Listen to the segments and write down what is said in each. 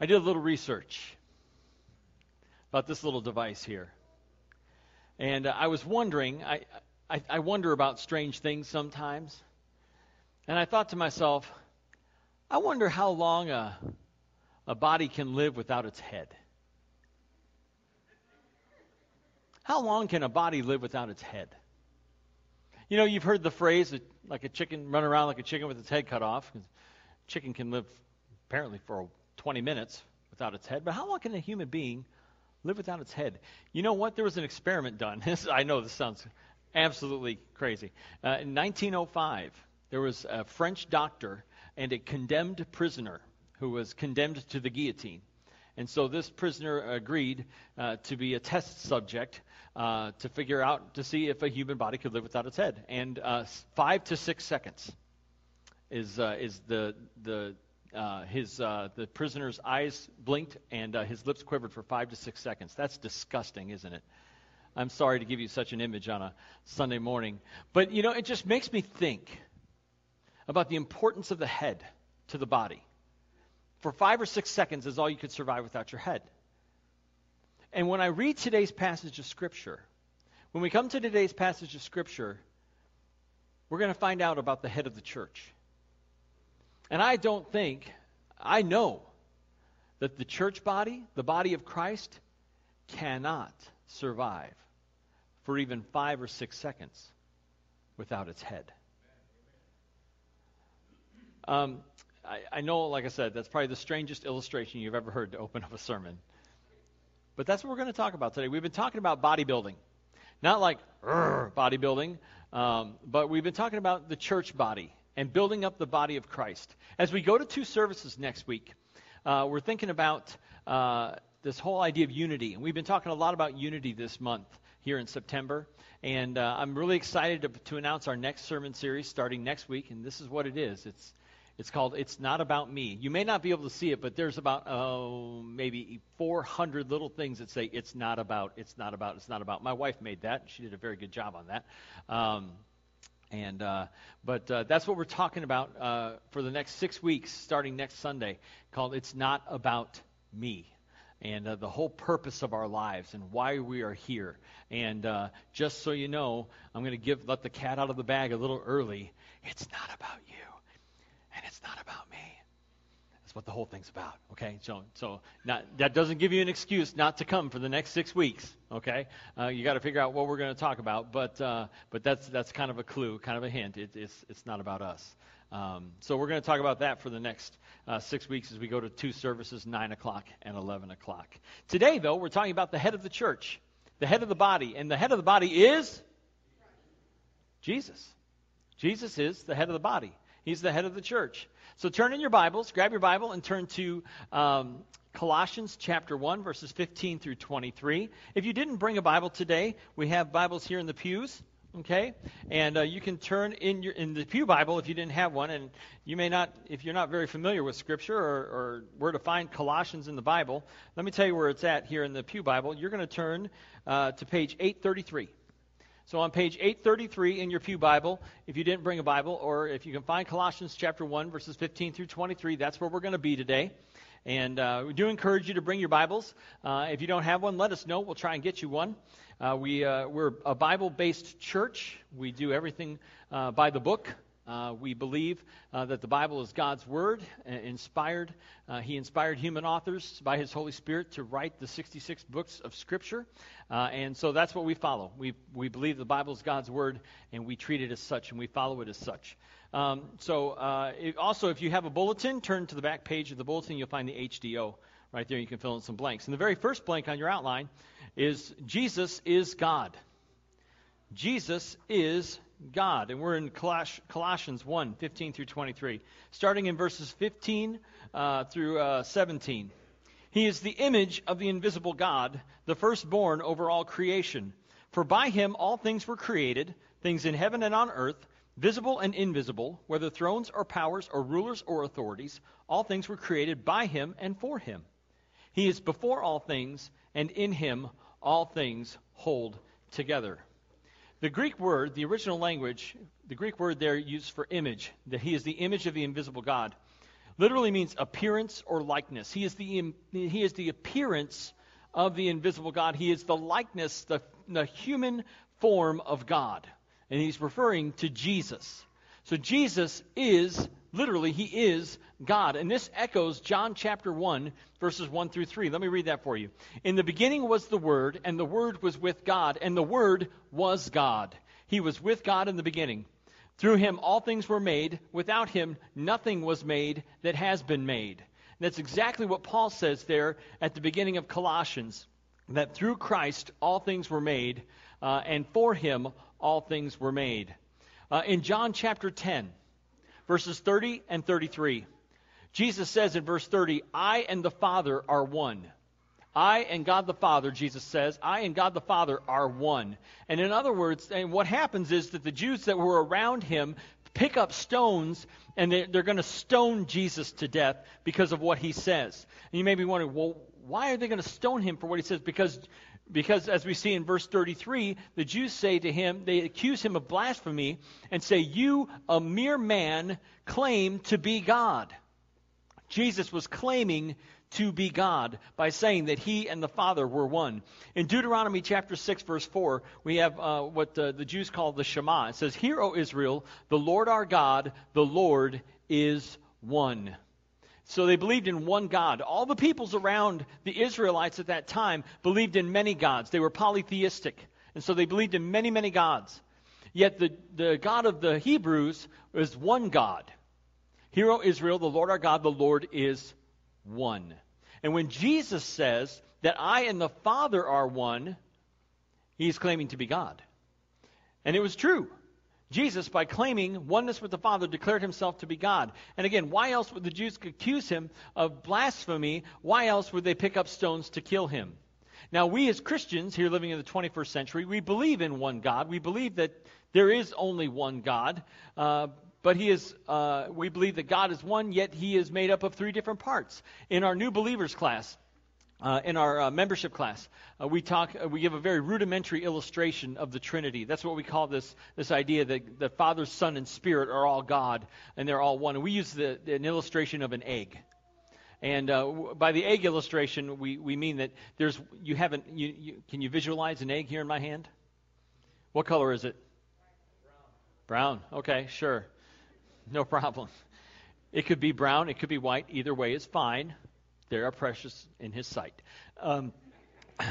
I did a little research about this little device here. And uh, I was wondering, I, I, I wonder about strange things sometimes. And I thought to myself, I wonder how long a, a body can live without its head. How long can a body live without its head? You know, you've heard the phrase, like a chicken, run around like a chicken with its head cut off. Chicken can live apparently for 20 minutes without its head. But how long can a human being live without its head? You know what? There was an experiment done. I know this sounds absolutely crazy. Uh, in 1905, there was a French doctor and a condemned prisoner who was condemned to the guillotine. And so this prisoner agreed uh, to be a test subject uh, to figure out, to see if a human body could live without its head. And uh, five to six seconds is, uh, is the, the, uh, his, uh, the prisoner's eyes blinked and his lips quivered for five to six seconds. That's disgusting, isn't it? I'm sorry to give you such an image on a Sunday morning. But, you know, it just makes me think about the importance of the head to the body for five or six seconds is all you could survive without your head. And when I read today's passage of Scripture, when we come to today's passage of Scripture, we're going to find out about the head of the church. And I don't think, I know that the church body, the body of Christ, cannot survive for even five or six seconds without its head. Um, I, I know, like I said, that's probably the strangest illustration you've ever heard to open up a sermon. But that's what we're going to talk about today. We've been talking about bodybuilding. Not like bodybuilding, um, but we've been talking about the church body and building up the body of Christ. As we go to two services next week, uh, we're thinking about uh, this whole idea of unity. And we've been talking a lot about unity this month here in September. And uh, I'm really excited to, to announce our next sermon series starting next week. And this is what it is it's it's called It's Not About Me. You may not be able to see it, but there's about, oh, maybe 400 little things that say, It's not about, it's not about, it's not about. My wife made that. She did a very good job on that. Um, and uh, but uh, that's what we're talking about uh, for the next six weeks, starting next Sunday, called "It's Not About Me," and uh, the whole purpose of our lives and why we are here. And uh, just so you know, I'm going to give let the cat out of the bag a little early. It's not about you and it's not about me. What the whole thing's about. Okay, so so not, that doesn't give you an excuse not to come for the next six weeks. Okay, uh, you got to figure out what we're going to talk about, but uh, but that's that's kind of a clue, kind of a hint. It, it's it's not about us. Um, so we're going to talk about that for the next uh, six weeks as we go to two services, nine o'clock and eleven o'clock. Today, though, we're talking about the head of the church, the head of the body, and the head of the body is Jesus. Jesus is the head of the body. He's the head of the church. So turn in your Bibles, grab your Bible, and turn to um, Colossians chapter 1, verses 15 through 23. If you didn't bring a Bible today, we have Bibles here in the pews. Okay, and uh, you can turn in your in the pew Bible if you didn't have one, and you may not if you're not very familiar with Scripture or, or where to find Colossians in the Bible. Let me tell you where it's at here in the pew Bible. You're going to turn uh, to page 833. So on page 833 in your Pew Bible, if you didn't bring a Bible, or if you can find Colossians chapter 1, verses 15 through 23, that's where we're going to be today. And uh, we do encourage you to bring your Bibles. Uh, if you don't have one, let us know. We'll try and get you one. Uh, we, uh, we're a Bible based church. We do everything uh, by the book. Uh, we believe uh, that the Bible is God's Word, uh, inspired. Uh, he inspired human authors by His Holy Spirit to write the 66 books of Scripture. Uh, and so that's what we follow. We, we believe the Bible is God's Word, and we treat it as such, and we follow it as such. Um, so uh, it, also, if you have a bulletin, turn to the back page of the bulletin. You'll find the HDO right there. You can fill in some blanks. And the very first blank on your outline is Jesus is God. Jesus is God. And we're in Colossians 1 15 through 23, starting in verses 15 uh, through uh, 17. He is the image of the invisible God, the firstborn over all creation. For by him all things were created, things in heaven and on earth, visible and invisible, whether thrones or powers or rulers or authorities, all things were created by him and for him. He is before all things, and in him all things hold together. The Greek word, the original language, the Greek word there used for image, that he is the image of the invisible God, literally means appearance or likeness. He is the, he is the appearance of the invisible God. He is the likeness, the, the human form of God. And he's referring to Jesus. So Jesus is, literally, he is God. And this echoes John chapter 1, verses 1 through 3. Let me read that for you. In the beginning was the Word, and the Word was with God, and the Word was God. He was with God in the beginning. Through him all things were made. Without him nothing was made that has been made. And that's exactly what Paul says there at the beginning of Colossians that through Christ all things were made, uh, and for him all things were made. Uh, in John chapter 10, verses 30 and 33, Jesus says in verse 30, I and the Father are one. I and God the Father, Jesus says, I and God the Father are one. And in other words, and what happens is that the Jews that were around him pick up stones and they're, they're going to stone Jesus to death because of what he says. And you may be wondering, well, why are they going to stone him for what he says? Because, because as we see in verse 33, the Jews say to him, they accuse him of blasphemy and say, You, a mere man, claim to be God. Jesus was claiming to be God by saying that he and the Father were one. In Deuteronomy chapter 6, verse 4, we have uh, what the, the Jews call the Shema. It says, Hear, O Israel, the Lord our God, the Lord is one. So they believed in one God. All the peoples around the Israelites at that time believed in many gods. They were polytheistic. And so they believed in many, many gods. Yet the, the God of the Hebrews is one God. Hear, O Israel, the Lord our God, the Lord is one. And when Jesus says that I and the Father are one, he's claiming to be God. And it was true. Jesus, by claiming oneness with the Father, declared himself to be God. And again, why else would the Jews accuse him of blasphemy? Why else would they pick up stones to kill him? Now, we as Christians here living in the 21st century, we believe in one God. We believe that there is only one God. Uh, but he is, uh, we believe that God is one, yet he is made up of three different parts. In our new believers class, uh, in our uh, membership class, uh, we talk, uh, we give a very rudimentary illustration of the Trinity. That's what we call this this idea that the Father, Son, and Spirit are all God and they're all one. And we use the, an illustration of an egg. And uh, by the egg illustration, we, we mean that there's you haven't you, you, can you visualize an egg here in my hand? What color is it? Brown. Brown. Okay, sure. No problem. It could be brown, it could be white. Either way is fine. They are precious in His sight. Um,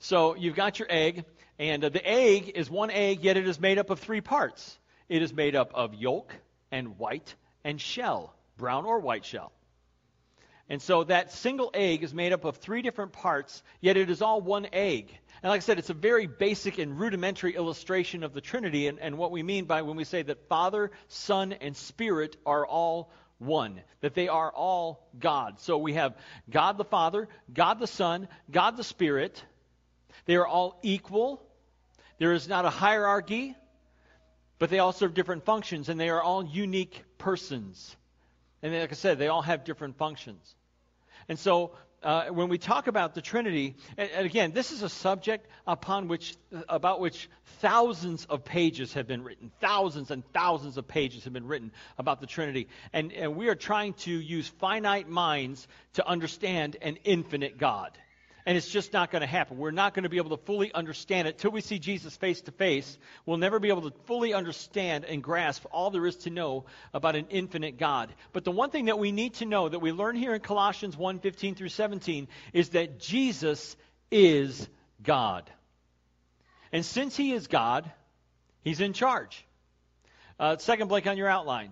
so you've got your egg, and uh, the egg is one egg, yet it is made up of three parts. It is made up of yolk and white and shell, brown or white shell. And so that single egg is made up of three different parts, yet it is all one egg. And like I said, it's a very basic and rudimentary illustration of the Trinity and, and what we mean by when we say that Father, Son, and Spirit are all one, that they are all God. So we have God the Father, God the Son, God the Spirit. They are all equal. There is not a hierarchy, but they all serve different functions, and they are all unique persons. And like I said, they all have different functions. And so uh, when we talk about the Trinity, and, and, again, this is a subject upon which, about which thousands of pages have been written. Thousands and thousands of pages have been written about the Trinity. And, and we are trying to use finite minds to understand an infinite God. And it's just not going to happen. We're not going to be able to fully understand it till we see Jesus face to face. We'll never be able to fully understand and grasp all there is to know about an infinite God. But the one thing that we need to know that we learn here in Colossians 1 15 through 17 is that Jesus is God. And since he is God, he's in charge. Uh, second blank on your outline.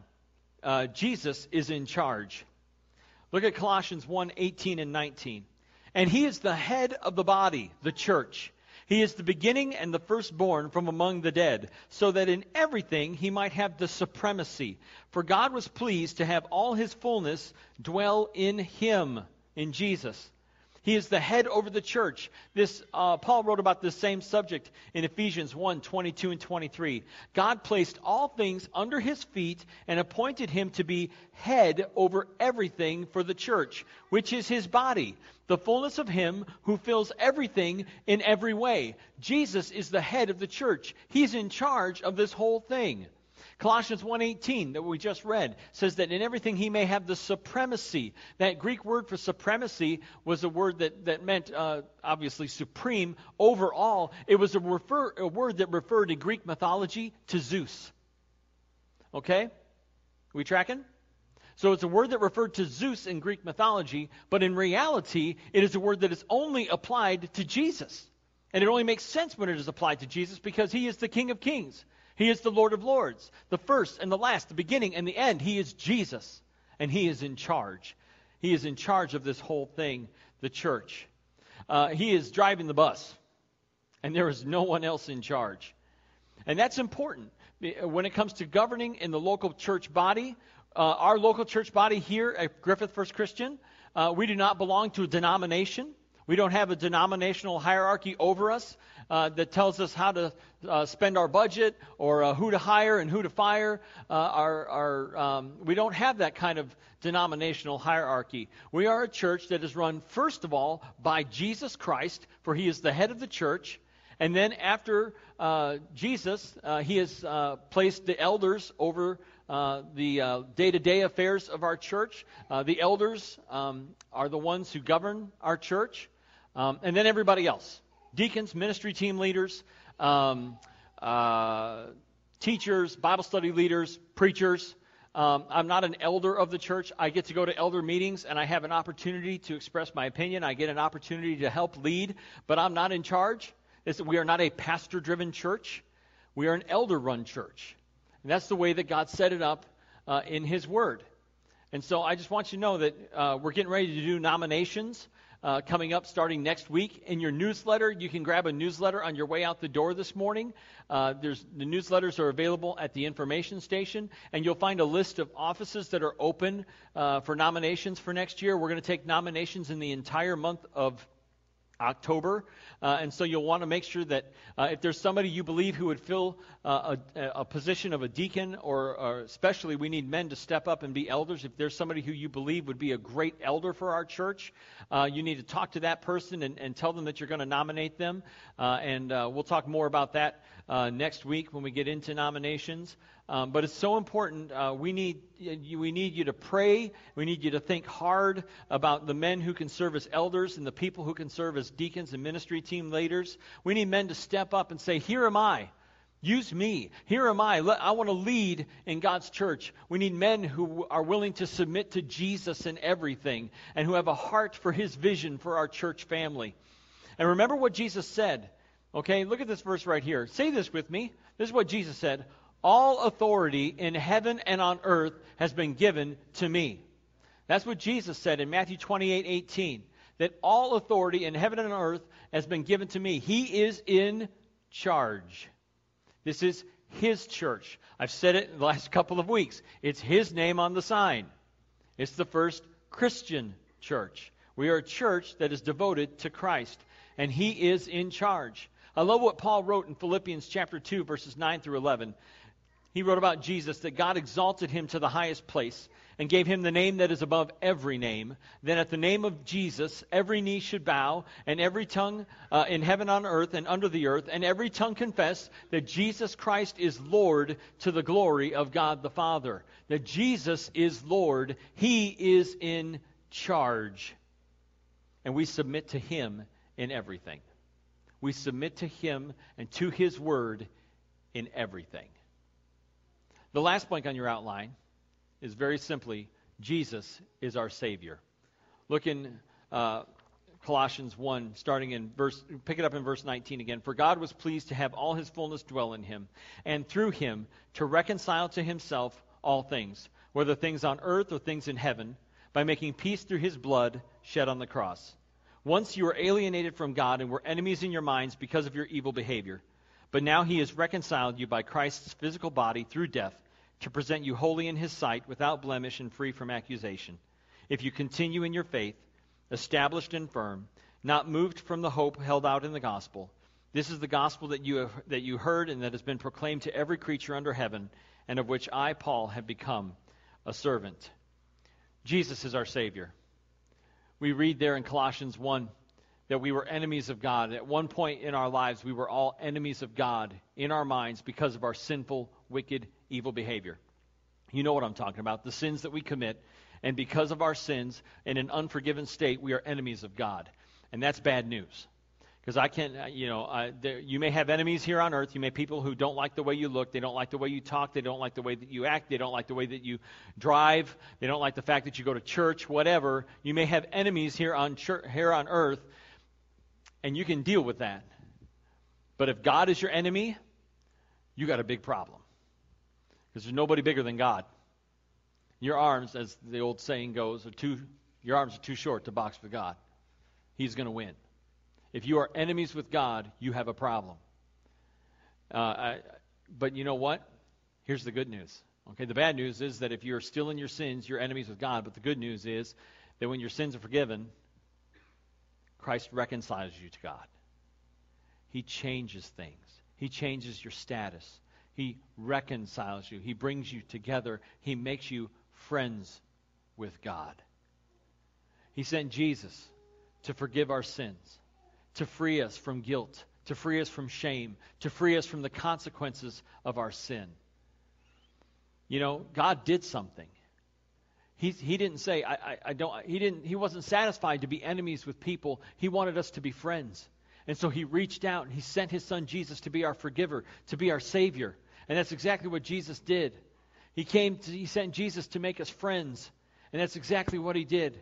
Uh, Jesus is in charge. Look at Colossians 1 18 and 19. And he is the head of the body, the church. He is the beginning and the firstborn from among the dead, so that in everything he might have the supremacy. For God was pleased to have all his fullness dwell in him, in Jesus. He is the head over the church. This uh, Paul wrote about this same subject in Ephesians 1, 22 and 23. God placed all things under his feet and appointed him to be head over everything for the church, which is his body, the fullness of him who fills everything in every way. Jesus is the head of the church. He's in charge of this whole thing. Colossians 1:18 that we just read says that in everything he may have the supremacy. That Greek word for supremacy was a word that, that meant uh, obviously supreme over all. It was a, refer, a word that referred in Greek mythology to Zeus. Okay? We tracking? So it's a word that referred to Zeus in Greek mythology, but in reality, it is a word that is only applied to Jesus. And it only makes sense when it is applied to Jesus because he is the King of Kings. He is the Lord of Lords, the first and the last, the beginning and the end. He is Jesus, and He is in charge. He is in charge of this whole thing, the church. Uh, he is driving the bus, and there is no one else in charge. And that's important. When it comes to governing in the local church body, uh, our local church body here at Griffith First Christian, uh, we do not belong to a denomination. We don't have a denominational hierarchy over us uh, that tells us how to uh, spend our budget or uh, who to hire and who to fire. Uh, our, our, um, we don't have that kind of denominational hierarchy. We are a church that is run, first of all, by Jesus Christ, for he is the head of the church. And then after uh, Jesus, uh, he has placed the elders over uh, the day to day affairs of our church. Uh, the elders um, are the ones who govern our church. Um, and then everybody else deacons, ministry team leaders, um, uh, teachers, Bible study leaders, preachers. Um, I'm not an elder of the church. I get to go to elder meetings and I have an opportunity to express my opinion. I get an opportunity to help lead, but I'm not in charge. It's, we are not a pastor driven church. We are an elder run church. And that's the way that God set it up uh, in His Word. And so I just want you to know that uh, we're getting ready to do nominations uh, coming up starting next week. In your newsletter, you can grab a newsletter on your way out the door this morning. Uh, there's, the newsletters are available at the information station, and you'll find a list of offices that are open uh, for nominations for next year. We're going to take nominations in the entire month of October. Uh, and so you'll want to make sure that uh, if there's somebody you believe who would fill uh, a, a, position of a deacon, or, or, especially we need men to step up and be elders, if there's somebody who you believe would be a great elder for our church, uh, you need to talk to that person and, and tell them that you're going to nominate them. Uh, and uh, we'll talk more about that next week when we get into nominations. Um, but it's so important. Uh, we, need, we need you to pray. We need you to think hard about the men who can serve as elders and the people who can serve as deacons and ministry team leaders. We need men to step up and say, Here am I. Use me. Here am I. I want to lead in God's church. We need men who are willing to submit to Jesus in everything and who have a heart for his vision for our church family. And remember what Jesus said. Okay, look at this verse right here. Say this with me. This is what Jesus said all authority in heaven and on earth has been given to me. That's what Jesus said in Matthew 28 18. That all authority in heaven and on earth has been given to me. He is in charge. This is his church. I've said it in the last couple of weeks. It's his name on the sign. It's the first Christian church. We are a church that is devoted to Christ, and he is in charge. I love what Paul wrote in Philippians chapter 2 verses 9 through 11. He wrote about Jesus that God exalted him to the highest place and gave him the name that is above every name. Then at the name of Jesus, every knee should bow, and every tongue uh, in heaven, on earth, and under the earth, and every tongue confess that Jesus Christ is Lord to the glory of God the Father. That Jesus is Lord. He is in charge. And we submit to him in everything. We submit to him and to his word in everything. The last blank on your outline is very simply Jesus is our Savior. Look in uh, Colossians 1, starting in verse, pick it up in verse 19 again. For God was pleased to have all his fullness dwell in him, and through him to reconcile to himself all things, whether things on earth or things in heaven, by making peace through his blood shed on the cross. Once you were alienated from God and were enemies in your minds because of your evil behavior. But now he has reconciled you by Christ's physical body through death to present you holy in his sight, without blemish and free from accusation. If you continue in your faith, established and firm, not moved from the hope held out in the gospel, this is the gospel that you, have, that you heard and that has been proclaimed to every creature under heaven, and of which I, Paul, have become a servant. Jesus is our Savior. We read there in Colossians 1 that we were enemies of God. At one point in our lives, we were all enemies of God in our minds because of our sinful, wicked, evil behavior. You know what I'm talking about the sins that we commit. And because of our sins, in an unforgiven state, we are enemies of God. And that's bad news. Because I can't, uh, you know, I, there, you may have enemies here on earth. You may have people who don't like the way you look. They don't like the way you talk. They don't like the way that you act. They don't like the way that you drive. They don't like the fact that you go to church, whatever. You may have enemies here on, church, here on earth, and you can deal with that. But if God is your enemy, you got a big problem. Because there's nobody bigger than God. Your arms, as the old saying goes, are too, your arms are too short to box with God. He's going to win. If you are enemies with God, you have a problem. Uh, I, but you know what? Here's the good news. Okay, the bad news is that if you're still in your sins, you're enemies with God. But the good news is that when your sins are forgiven, Christ reconciles you to God. He changes things. He changes your status. He reconciles you. He brings you together. He makes you friends with God. He sent Jesus to forgive our sins to free us from guilt, to free us from shame, to free us from the consequences of our sin. You know, God did something. He, he didn't say, I, I, I don't, he, didn't, he wasn't satisfied to be enemies with people. He wanted us to be friends. And so he reached out and he sent his son Jesus to be our forgiver, to be our savior. And that's exactly what Jesus did. He came to, he sent Jesus to make us friends. And that's exactly what he did.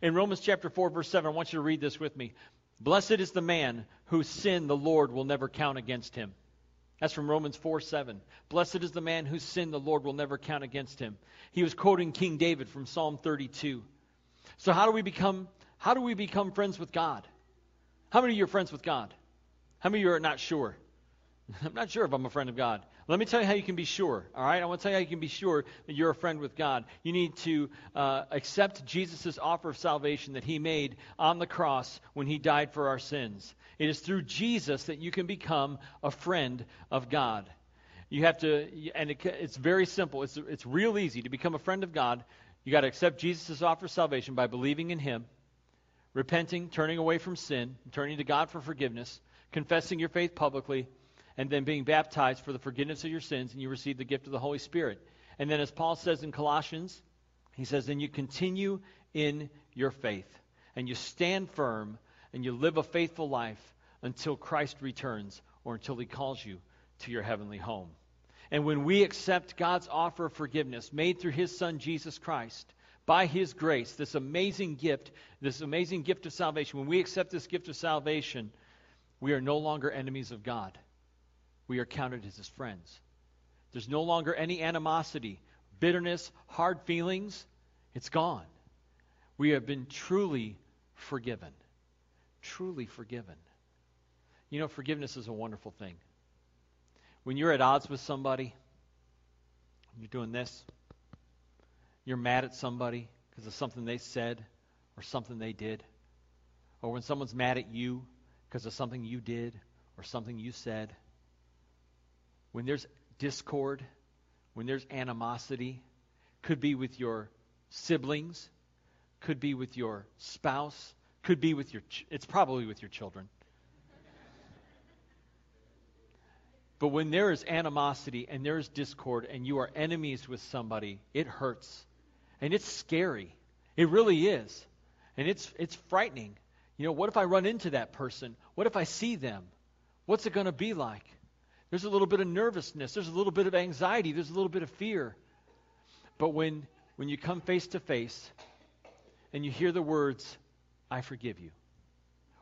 In Romans chapter 4 verse 7, I want you to read this with me. Blessed is the man whose sin the Lord will never count against him. That's from Romans 4 7. Blessed is the man whose sin the Lord will never count against him. He was quoting King David from Psalm 32. So how do we become how do we become friends with God? How many of you are friends with God? How many of you are not sure? I'm not sure if I'm a friend of God. Let me tell you how you can be sure. All right, I want to tell you how you can be sure that you're a friend with God. You need to uh, accept Jesus' offer of salvation that He made on the cross when He died for our sins. It is through Jesus that you can become a friend of God. You have to, and it, it's very simple. It's it's real easy to become a friend of God. You got to accept Jesus' offer of salvation by believing in Him, repenting, turning away from sin, turning to God for forgiveness, confessing your faith publicly and then being baptized for the forgiveness of your sins, and you receive the gift of the Holy Spirit. And then, as Paul says in Colossians, he says, then you continue in your faith, and you stand firm, and you live a faithful life until Christ returns or until he calls you to your heavenly home. And when we accept God's offer of forgiveness made through his Son, Jesus Christ, by his grace, this amazing gift, this amazing gift of salvation, when we accept this gift of salvation, we are no longer enemies of God we are counted as his friends. There's no longer any animosity, bitterness, hard feelings. It's gone. We have been truly forgiven. Truly forgiven. You know, forgiveness is a wonderful thing. When you're at odds with somebody, you're doing this, you're mad at somebody because of something they said or something they did, or when someone's mad at you because of something you did or something you said when there's discord, when there's animosity, could be with your siblings, could be with your spouse, could be with your ch- it's probably with your children. But when there is animosity and there is discord and you are enemies with somebody, it hurts. And it's scary. It really is. And it's it's frightening. You know, what if I run into that person? What if I see them? What's it going to be like? There's a little bit of nervousness. There's a little bit of anxiety. There's a little bit of fear. But when, when you come face to face and you hear the words, I forgive you,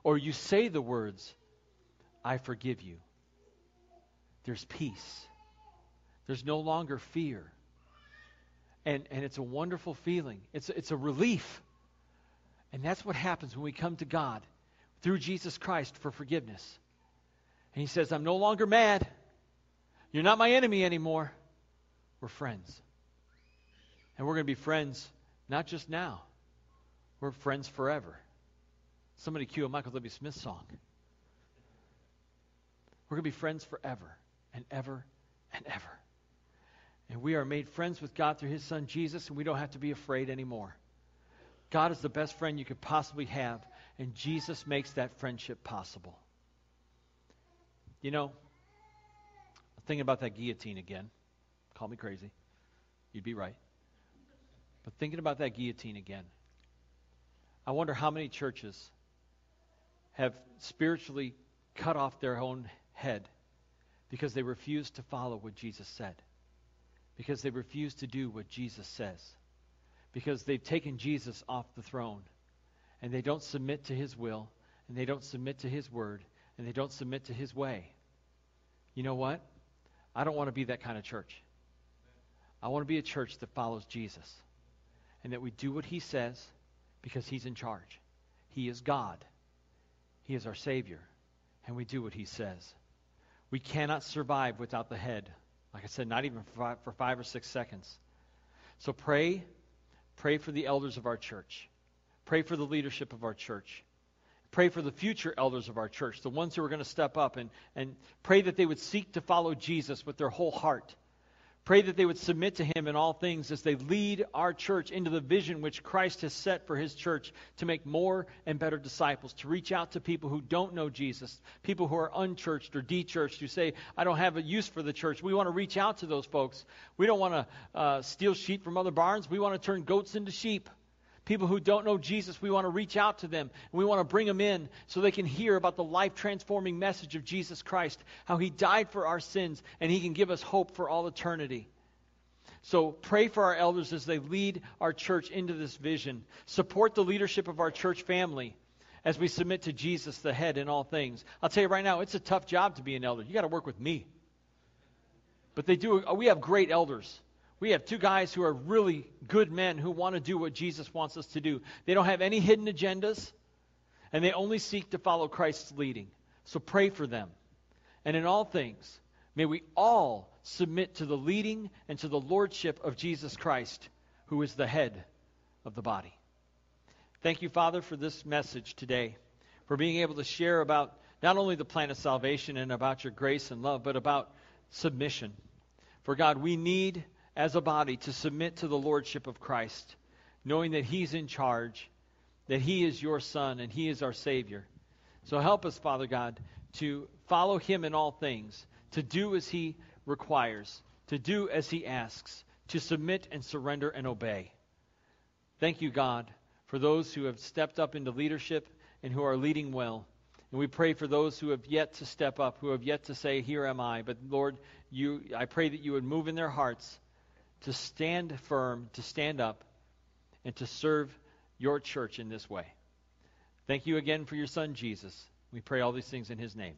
or you say the words, I forgive you, there's peace. There's no longer fear. And, and it's a wonderful feeling. It's, it's a relief. And that's what happens when we come to God through Jesus Christ for forgiveness. And he says, I'm no longer mad. You're not my enemy anymore. We're friends. And we're going to be friends not just now, we're friends forever. Somebody cue a Michael W. Smith song. We're going to be friends forever and ever and ever. And we are made friends with God through his son Jesus, and we don't have to be afraid anymore. God is the best friend you could possibly have, and Jesus makes that friendship possible. You know, thinking about that guillotine again. Call me crazy. You'd be right. But thinking about that guillotine again, I wonder how many churches have spiritually cut off their own head because they refuse to follow what Jesus said, because they refuse to do what Jesus says, because they've taken Jesus off the throne and they don't submit to his will and they don't submit to his word and they don't submit to his way. You know what? I don't want to be that kind of church. I want to be a church that follows Jesus and that we do what he says because he's in charge. He is God. He is our Savior. And we do what he says. We cannot survive without the head. Like I said, not even for five, for five or six seconds. So pray. Pray for the elders of our church. Pray for the leadership of our church. Pray for the future elders of our church, the ones who are going to step up, and, and pray that they would seek to follow Jesus with their whole heart. Pray that they would submit to him in all things as they lead our church into the vision which Christ has set for his church to make more and better disciples, to reach out to people who don't know Jesus, people who are unchurched or dechurched, who say, I don't have a use for the church. We want to reach out to those folks. We don't want to uh, steal sheep from other barns. We want to turn goats into sheep. People who don't know Jesus, we want to reach out to them. And we want to bring them in so they can hear about the life transforming message of Jesus Christ, how he died for our sins, and he can give us hope for all eternity. So pray for our elders as they lead our church into this vision. Support the leadership of our church family as we submit to Jesus, the head in all things. I'll tell you right now, it's a tough job to be an elder. You got to work with me. But they do. We have great elders. We have two guys who are really good men who want to do what Jesus wants us to do. They don't have any hidden agendas, and they only seek to follow Christ's leading. So pray for them. And in all things, may we all submit to the leading and to the lordship of Jesus Christ, who is the head of the body. Thank you, Father, for this message today, for being able to share about not only the plan of salvation and about your grace and love, but about submission. For God, we need as a body to submit to the lordship of Christ, knowing that He's in charge, that He is your Son, and He is our Savior. So help us, Father God, to follow Him in all things, to do as He requires, to do as He asks, to submit and surrender and obey. Thank you, God, for those who have stepped up into leadership and who are leading well. And we pray for those who have yet to step up, who have yet to say, Here am I. But Lord, you, I pray that you would move in their hearts to stand firm, to stand up, and to serve your church in this way. Thank you again for your son, Jesus. We pray all these things in his name.